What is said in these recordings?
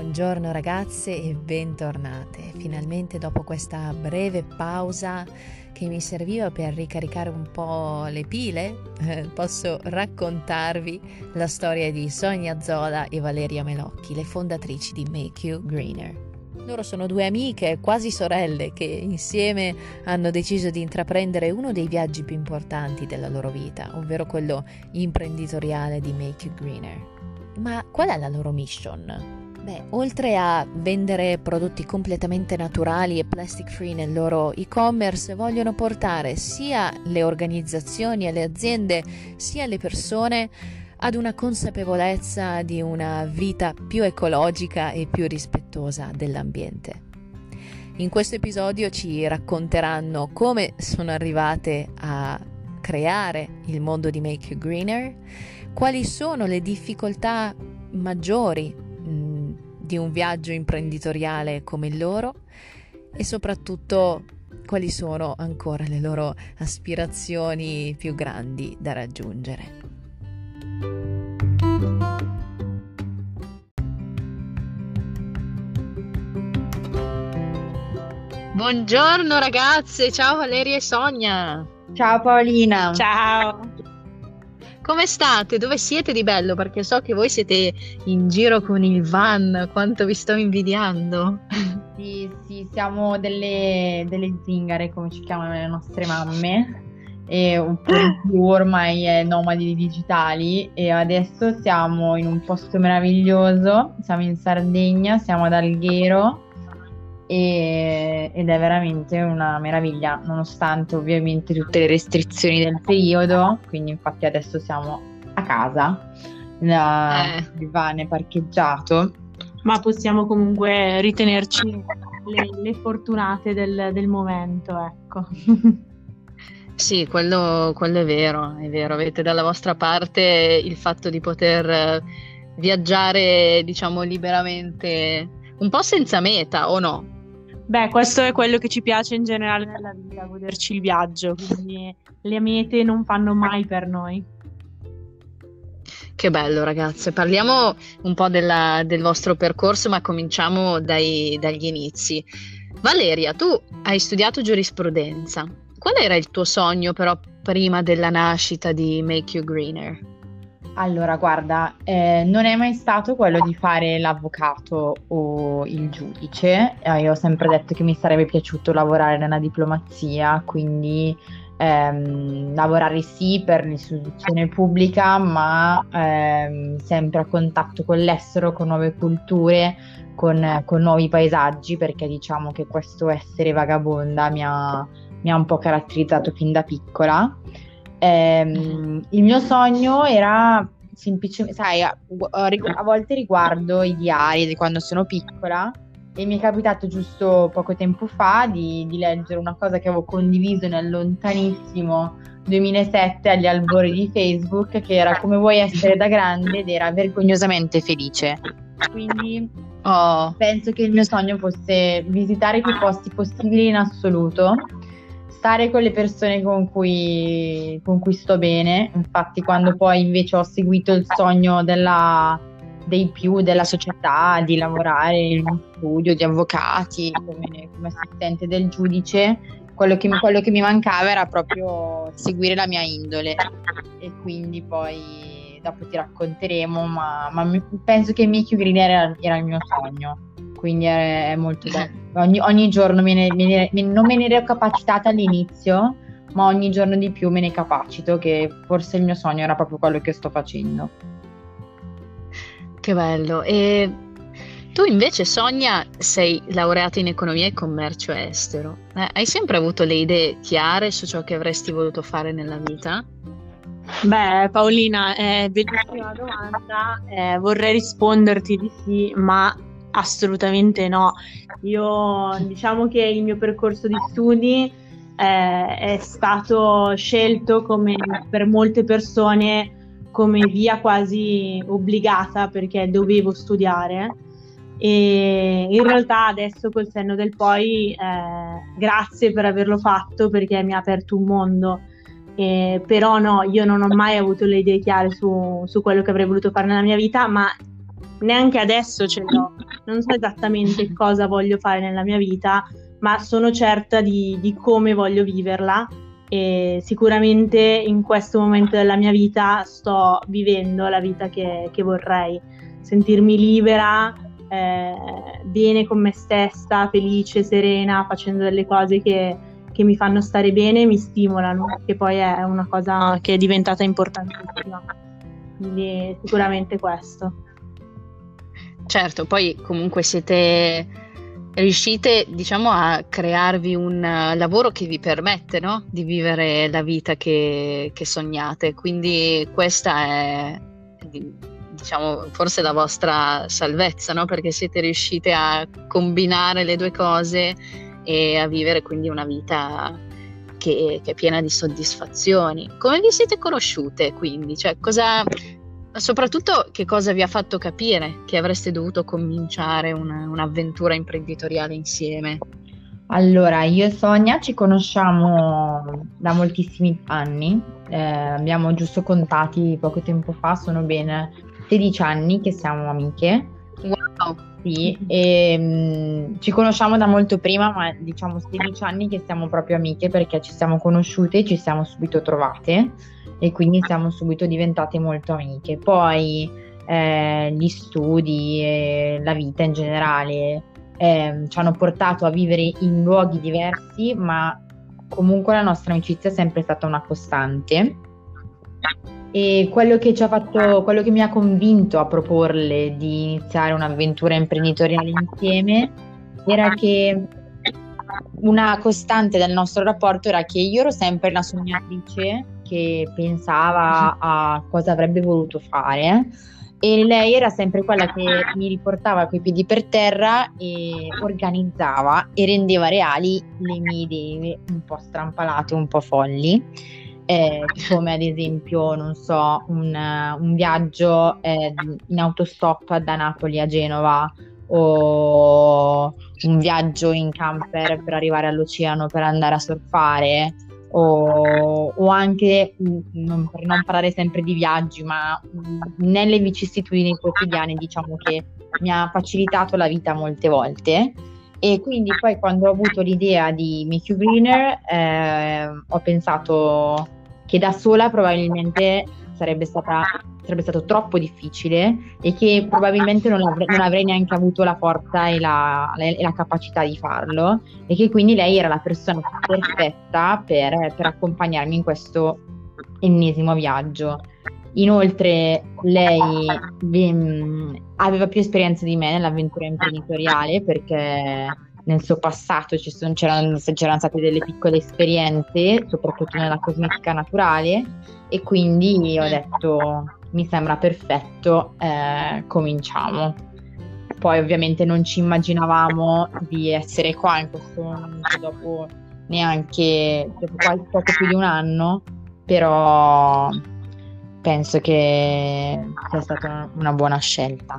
Buongiorno ragazze e bentornate. Finalmente dopo questa breve pausa che mi serviva per ricaricare un po' le pile, eh, posso raccontarvi la storia di Sonia Zola e Valeria Melocchi, le fondatrici di Make You Greener. Loro sono due amiche, quasi sorelle, che insieme hanno deciso di intraprendere uno dei viaggi più importanti della loro vita, ovvero quello imprenditoriale di Make You Greener. Ma qual è la loro mission? Beh, oltre a vendere prodotti completamente naturali e plastic free nel loro e-commerce, vogliono portare sia le organizzazioni le aziende, sia le persone ad una consapevolezza di una vita più ecologica e più rispettosa dell'ambiente. In questo episodio ci racconteranno come sono arrivate a creare il mondo di Make You Greener, quali sono le difficoltà maggiori di un viaggio imprenditoriale come il loro e soprattutto quali sono ancora le loro aspirazioni più grandi da raggiungere. Buongiorno ragazze, ciao Valeria e Sonia. Ciao Paolina. Ciao. Come state? Dove siete di bello? Perché so che voi siete in giro con il van, quanto vi sto invidiando. Sì, sì, siamo delle, delle zingare, come ci chiamano le nostre mamme, e un po' più ormai è nomadi digitali e adesso siamo in un posto meraviglioso, siamo in Sardegna, siamo ad Alghero e, ed è veramente una meraviglia, nonostante ovviamente tutte le restrizioni del periodo, quindi infatti adesso siamo a casa, la, eh. il van è parcheggiato. Ma possiamo comunque ritenerci le, le fortunate del, del momento, ecco. Sì, quello, quello, è vero, è vero. Avete dalla vostra parte il fatto di poter viaggiare, diciamo, liberamente, un po' senza meta, o no? Beh, questo è quello che ci piace in generale nella vita, goderci il viaggio, quindi le mete non fanno mai per noi. Che bello ragazze, parliamo un po' della, del vostro percorso, ma cominciamo dai, dagli inizi. Valeria, tu hai studiato giurisprudenza. Qual era il tuo sogno però prima della nascita di Make You Greener? Allora, guarda, eh, non è mai stato quello di fare l'avvocato o il giudice. Eh, io ho sempre detto che mi sarebbe piaciuto lavorare nella diplomazia, quindi ehm, lavorare sì per l'istituzione pubblica, ma ehm, sempre a contatto con l'estero, con nuove culture, con, con, nuovi paesaggi, perché diciamo che questo essere vagabonda mi ha, mi ha un po' caratterizzato fin da piccola. Ehm, il mio sogno era semplicemente, sai, a, a, volte riguardo i diari di quando sono piccola e mi è capitato giusto poco tempo fa di, di leggere una cosa che avevo condiviso nel lontanissimo 2007 agli albori di Facebook che era come vuoi essere da grande ed era vergognosamente felice. Quindi oh. penso che il mio sogno fosse visitare più posti possibili in assoluto stare con le persone con cui, con cui sto bene. Infatti, quando poi invece ho seguito il sogno della, dei più della società, di lavorare in uno studio di avvocati come, come assistente del giudice, quello che, quello che, mi mancava era proprio seguire la mia indole. E quindi poi dopo ti racconteremo, ma, ma penso che Mickey Green era, era il mio sogno quindi è, è molto bello. Ogni, ogni giorno me ne, me ne, non me ne ero capacitata all'inizio, ma ogni giorno di più me ne capacito, che forse il mio sogno era proprio quello che sto facendo. Che bello. E tu invece, Sonia, sei laureata in economia e commercio estero. Eh, hai sempre avuto le idee chiare su ciò che avresti voluto fare nella vita? Beh, Paolina, è bellissima domanda. Eh, vorrei risponderti di sì, ma Assolutamente no. Io diciamo che il mio percorso di studi eh, è stato scelto come per molte persone come via quasi obbligata perché dovevo studiare e in realtà adesso col senno del poi eh, grazie per averlo fatto perché mi ha aperto un mondo eh, però no, io non ho mai avuto le idee chiare su, su quello che avrei voluto fare nella mia vita ma neanche adesso ce l'ho, non so esattamente cosa voglio fare nella mia vita, ma sono certa di, di come voglio viverla e sicuramente in questo momento della mia vita sto vivendo la vita che, che vorrei, sentirmi libera, eh, bene con me stessa, felice, serena, facendo delle cose che, che mi fanno stare bene e mi stimolano, che poi è una cosa che è diventata importantissima. Quindi sicuramente questo. Certo, poi comunque siete riuscite, diciamo, a crearvi un uh, lavoro che vi permette, no? Di vivere la vita che, che sognate. Quindi questa è, diciamo, forse la vostra salvezza, no? Perché siete riuscite a combinare le due cose e a vivere quindi una vita che, che è piena di soddisfazioni. Come vi siete conosciute, quindi? Cioè, cosa soprattutto che cosa vi ha fatto capire che avreste dovuto cominciare una, un'avventura imprenditoriale insieme? Allora, io e Sonia ci conosciamo da moltissimi anni, eh, abbiamo giusto contati poco tempo fa, sono bene 16 anni che siamo amiche. Sì, e, mh, mm, ci conosciamo da molto prima, ma diciamo 16 anni che siamo proprio amiche perché ci siamo conosciute e ci siamo subito trovate e quindi siamo subito diventate molto amiche. Poi eh, gli studi e la vita in generale eh, ci hanno portato a vivere in luoghi diversi, ma comunque la nostra amicizia è sempre stata una costante. E quello che fatto, quello che mi ha convinto a proporle di iniziare un'avventura imprenditoriale insieme era che una costante del nostro rapporto era che io ero sempre la sognatrice che pensava a cosa avrebbe voluto fare e lei era sempre quella che mi riportava coi piedi per terra e organizzava e rendeva reali le mie idee un po' strampalate, un po' folli. Eh, come ad esempio, non so, un, un viaggio eh, in autostop da Napoli a Genova o un viaggio in camper per arrivare all'oceano per andare a surfare o, o anche, mm, non, per non parlare sempre di viaggi, ma mm, nelle vicissitudini quotidiane diciamo che mi ha facilitato la vita molte volte. E quindi poi quando ho avuto l'idea di Make You Greener eh, ho pensato che da sola probabilmente sarebbe stata sarebbe stato troppo difficile e che probabilmente non, avre- non avrei neanche avuto la forza e la, e la, capacità di farlo e che quindi lei era la persona perfetta per, per accompagnarmi in questo ennesimo viaggio. Inoltre lei mh, aveva più esperienza di me nell'avventura imprenditoriale perché nel suo passato sono, c'erano, c'erano, state delle piccole esperienze, soprattutto nella cosmetica naturale, e quindi ho detto mi sembra perfetto, eh, cominciamo. Poi ovviamente non ci immaginavamo di essere qua in questo momento dopo neanche dopo quasi poco più di un anno, però penso che sia stata una buona scelta.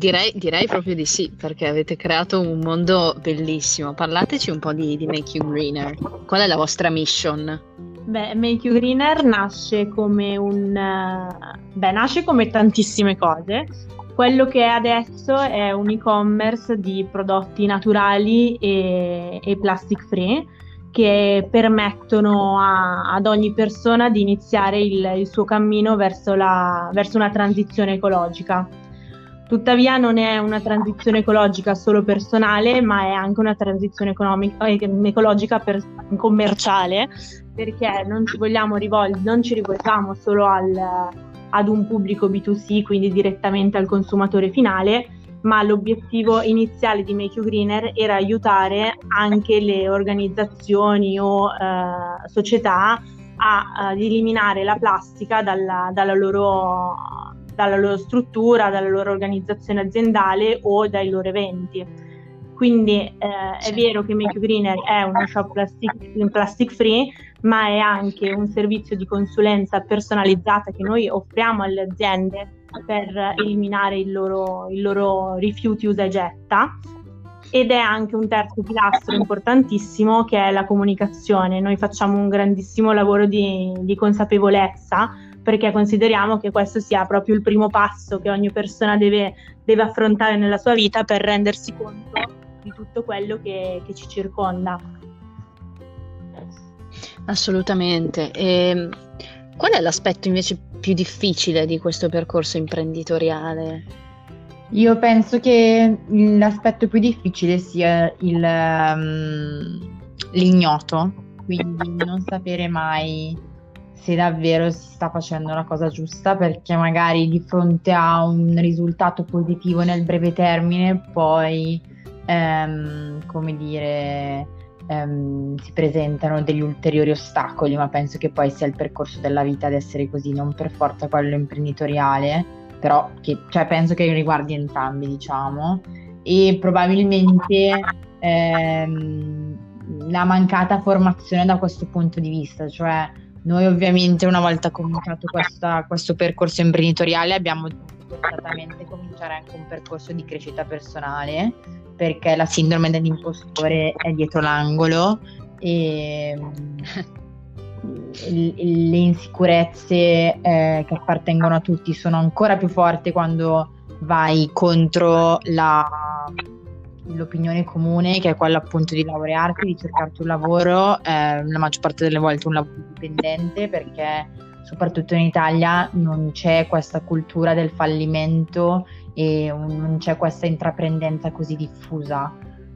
Direi, direi, proprio di sì, perché avete creato un mondo bellissimo. Parlateci un po' di, di Make You Greener. Qual è la vostra mission? Beh, Make You Greener nasce come un... Beh, nasce come tantissime cose. Quello che è adesso è un e-commerce di prodotti naturali e, e plastic free che permettono a, ad ogni persona di iniziare il, il suo cammino verso, la, verso una transizione ecologica. Tuttavia non è una transizione ecologica solo personale, ma è anche una transizione eh, ecologica per, commerciale, perché non ci, rivol- non ci rivolgiamo solo al, ad un pubblico B2C, quindi direttamente al consumatore finale, ma l'obiettivo iniziale di Make You Greener era aiutare anche le organizzazioni o eh, società a, ad eliminare la plastica dalla, dalla loro dalla loro struttura, dalla loro organizzazione aziendale o dai loro eventi. Quindi eh, è vero che Make Greener è uno shop plastic, plastic free, ma è anche un servizio di consulenza personalizzata che noi offriamo alle aziende per eliminare il loro, il loro rifiuti usa e getta ed è anche un terzo pilastro importantissimo che è la comunicazione. Noi facciamo un grandissimo lavoro di, di consapevolezza perché consideriamo che questo sia proprio il primo passo che ogni persona deve, deve affrontare nella sua vita per rendersi conto di tutto quello che, che ci circonda. Assolutamente. E ehm, qual è l'aspetto invece più difficile di questo percorso imprenditoriale? Io penso che l'aspetto più difficile sia il, um, l'ignoto, quindi non sapere mai se davvero si sta facendo la cosa giusta, perché magari di fronte a un risultato positivo nel breve termine, poi, um, come dire, um, si presentano degli ulteriori ostacoli, ma penso che poi sia il percorso della vita ad essere così, non per forza quello imprenditoriale però che, cioè, penso che riguardi entrambi, diciamo, e probabilmente ehm, la mancata formazione da questo punto di vista, cioè noi ovviamente una volta cominciato questa, questo percorso imprenditoriale abbiamo dovuto forzatamente cominciare anche un percorso di crescita personale perché la sindrome dell'impostore è dietro l'angolo e le insicurezze eh, che appartengono a tutti sono ancora più forti quando vai contro la, l'opinione comune che è quella appunto di laurearti, di cercarti un lavoro, eh, la maggior parte delle volte un lavoro dipendente perché soprattutto in Italia non c'è questa cultura del fallimento e non c'è questa intraprendenza così diffusa.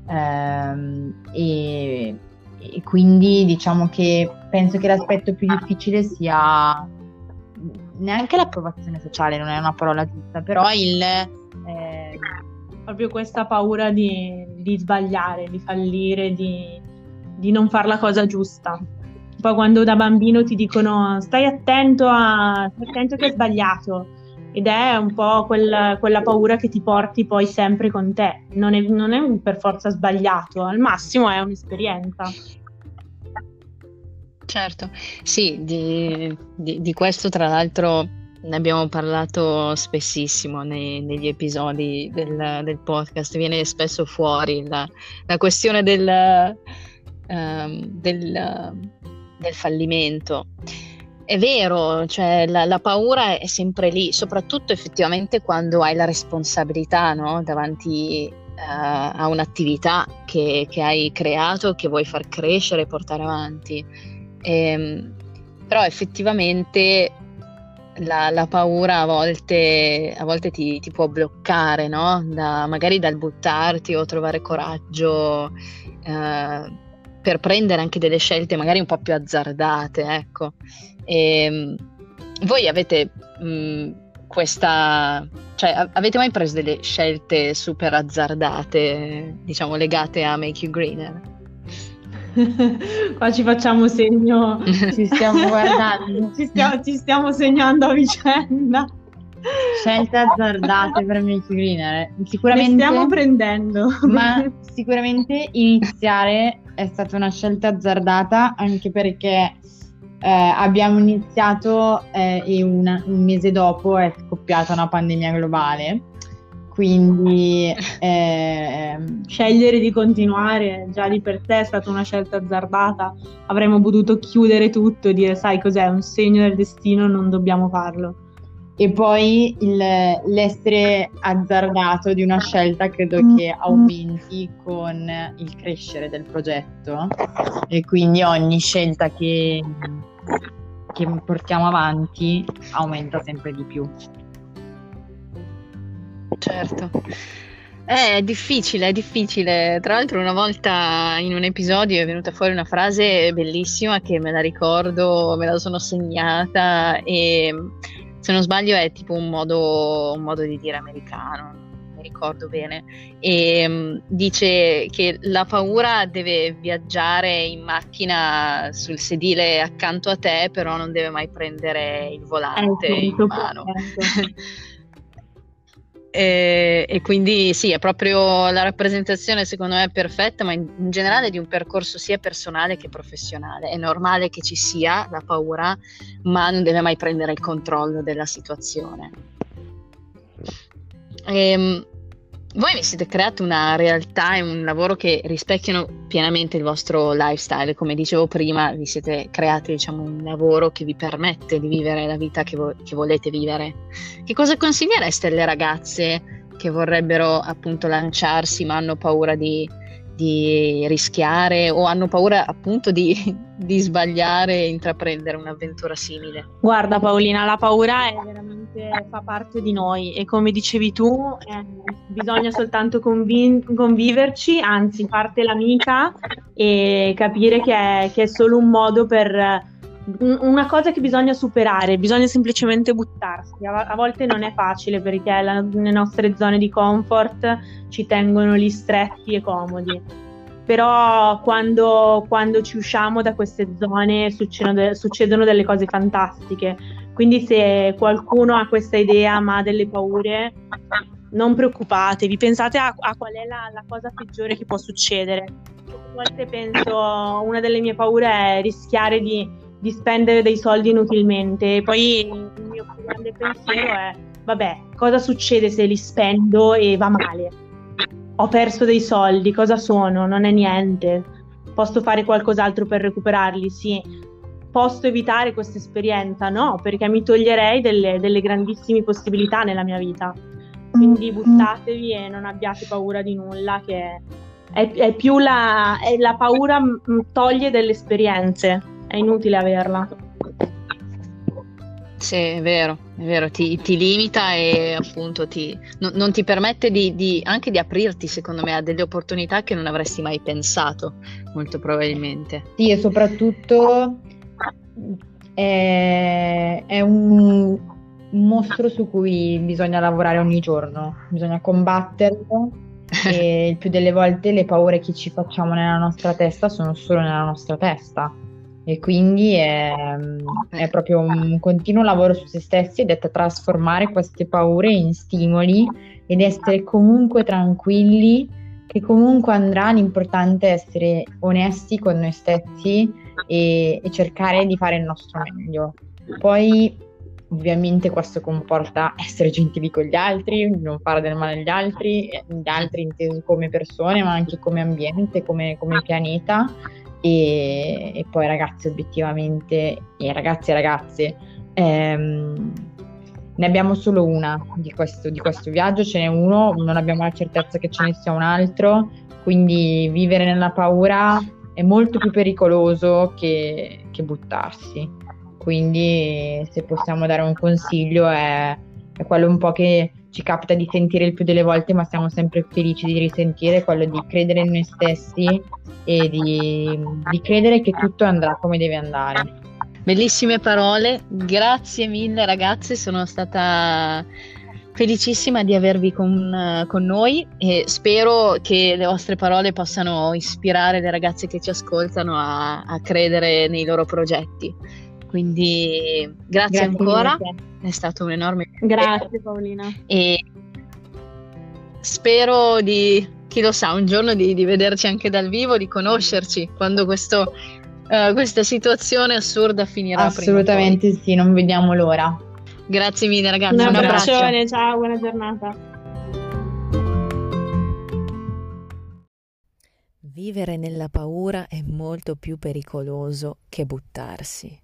Eh, e e quindi diciamo che penso che l'aspetto più difficile sia neanche l'approvazione sociale, non è una parola giusta, però il... Eh... Proprio questa paura di, di sbagliare, di fallire, di, di, non fare la cosa giusta. Poi quando da bambino ti dicono stai attento, a, stai attento che hai sbagliato, ed è un po' quel, quella paura che ti porti poi sempre con te. Non è, non è per forza sbagliato, al massimo è un'esperienza. Certo, sì, di, di, di questo tra l'altro ne abbiamo parlato spessissimo nei, negli episodi del, del, podcast, viene spesso fuori la, la questione del, um, del, del fallimento. È vero, cioè la, la, paura è sempre lì, soprattutto effettivamente quando hai la responsabilità no? davanti uh, a un'attività che, che, hai creato, che vuoi far crescere e portare avanti. E, ehm, però effettivamente la, la, paura a volte, a volte ti, ti, può bloccare, no? da, magari dal buttarti o trovare coraggio. Uh, per prendere anche delle scelte magari un po' più azzardate, ecco. E, ehm, voi avete mh, mm, questa, cioè avete mai preso delle scelte super azzardate, diciamo legate a Make You Greener? Qua ci facciamo segno, ci stiamo guardando, ci stiamo, ci stiamo segnando a vicenda. Scelte azzardate per You Greener, sicuramente. Le stiamo prendendo. Ma sicuramente iniziare è stata una scelta azzardata anche perché eh, abbiamo iniziato eh, e una, un mese dopo è scoppiata una pandemia globale. Quindi eh, scegliere di continuare già di per sé è stata una scelta azzardata. Avremmo potuto chiudere tutto e dire: Sai cos'è? Un segno del destino, non dobbiamo farlo e poi il, l'essere azzardato di una scelta credo mm. che aumenti con il crescere del progetto e quindi ogni scelta che, che portiamo avanti aumenta sempre di più. Certo. È difficile, è difficile. Tra l'altro, una volta in un episodio è venuta fuori una frase bellissima che me la ricordo, me la sono segnata e se non sbaglio è tipo un modo, un modo di dire americano, mi ricordo bene, e um, dice che la paura deve viaggiare in macchina sul sedile accanto a te, però non deve mai prendere il volante eh, in mano. E, e, quindi sì, è proprio la rappresentazione secondo me perfetta, ma in, in, generale di un percorso sia personale che professionale. È normale che ci sia la paura, ma non deve mai prendere il controllo della situazione. Ehm, voi vi siete creati una realtà e un lavoro che rispecchiano pienamente il vostro lifestyle. Come dicevo prima, vi siete creati diciamo, un lavoro che vi permette di vivere la vita che, vo- che volete vivere. Che cosa consigliereste alle ragazze che vorrebbero appunto lanciarsi ma hanno paura di, di rischiare o hanno paura appunto di, di, sbagliare e intraprendere un'avventura simile? Guarda Paolina, la paura è veramente fa parte di noi e come dicevi tu eh, bisogna soltanto convin- conviverci, anzi parte l'amica e capire che è, che è solo un modo per una cosa che bisogna superare, bisogna semplicemente buttarsi. A, a volte non è facile perché la, le nostre zone di comfort ci tengono lì stretti e comodi. Però quando, quando ci usciamo da queste zone succedono, de- succedono delle cose fantastiche. Quindi se qualcuno ha questa idea ma ha delle paure, non preoccupatevi, pensate a, a qual è la, la cosa peggiore che può succedere. A volte penso, una delle mie paure è rischiare di di spendere dei soldi inutilmente. Poi il mio più grande pensiero è, vabbè, cosa succede se li spendo e va male? Ho perso dei soldi, cosa sono? Non è niente. Posso fare qualcos'altro per recuperarli? Sì. Posso evitare questa esperienza? No, perché mi toglierei delle, delle grandissime possibilità nella mia vita. Quindi buttatevi e non abbiate paura di nulla, che è, è più la, è la paura toglie delle esperienze è inutile averla. Sì, è vero, è vero, ti, ti limita e appunto ti, no, non ti permette di, di, anche di aprirti, secondo me, a delle opportunità che non avresti mai pensato, molto probabilmente. Sì, e soprattutto è, è un, un mostro su cui bisogna lavorare ogni giorno, bisogna combatterlo e il più delle volte le paure che ci facciamo nella nostra testa sono solo nella nostra testa e quindi è, è, proprio un continuo lavoro su se stessi ed è trasformare queste paure in stimoli ed essere comunque tranquilli che comunque andrà, l'importante è essere onesti con noi stessi e, e cercare di fare il nostro meglio. Poi ovviamente questo comporta essere gentili con gli altri, non fare del male agli altri, gli altri intesi come persone ma anche come ambiente, come, come pianeta e, e poi ragazzi obiettivamente, e ragazzi e ragazze, ehm, ne abbiamo solo una di questo, di questo viaggio, ce n'è uno, non abbiamo la certezza che ce ne sia un altro, quindi vivere nella paura è molto più pericoloso che, che buttarsi. Quindi se possiamo dare un consiglio è, è quello un po' che ci capita di sentire il più delle volte, ma siamo sempre felici di risentire, quello di credere in noi stessi e di, di credere che tutto andrà come deve andare. Bellissime parole, grazie mille ragazze, sono stata felicissima di avervi con, con, noi e spero che le vostre parole possano ispirare le ragazze che ci ascoltano a, a credere nei loro progetti. Quindi grazie, grazie ancora, è stato un enorme piacere. Grazie Paolina. E spero di, chi lo sa, un giorno di, di vederci anche dal vivo, di conoscerci quando questo, uh, questa situazione assurda finirà. Assolutamente sì, non vediamo l'ora. Grazie mille ragazzi, un, un abbraccio. Ciao, buona giornata. Vivere nella paura è molto più pericoloso che buttarsi.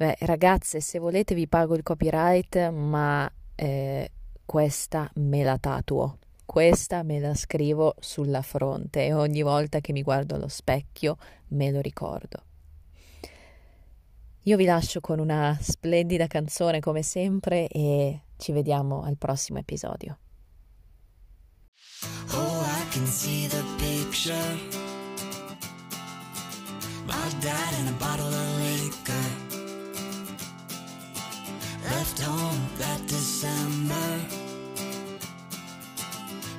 Beh, ragazze, se volete vi pago il copyright, ma eh, questa me la tatuo. Questa me la scrivo sulla fronte e ogni volta che mi guardo allo specchio me lo ricordo. Io vi lascio con una splendida canzone come sempre e ci vediamo al prossimo episodio. Oh, I can see the picture. My dad in a bottle of liquor. Left home that December.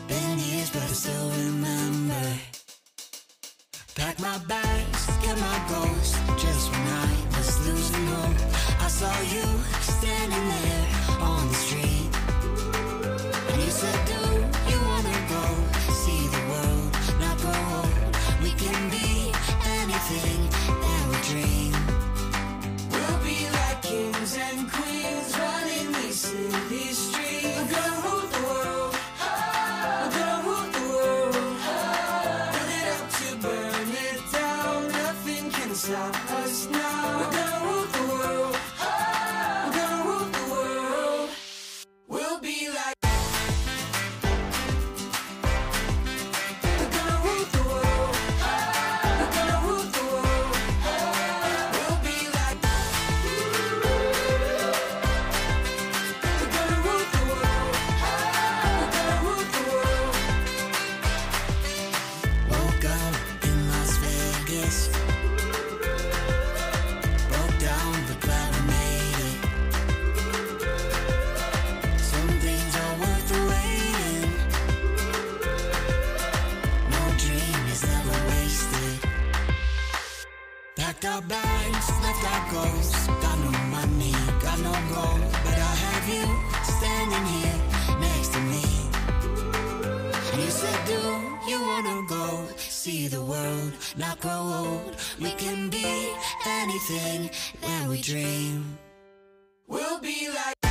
Been years, but I still remember. Pack my bags, get my ghost. said, Do you wanna go see the world, not grow old? We can be anything that we dream. We'll be like.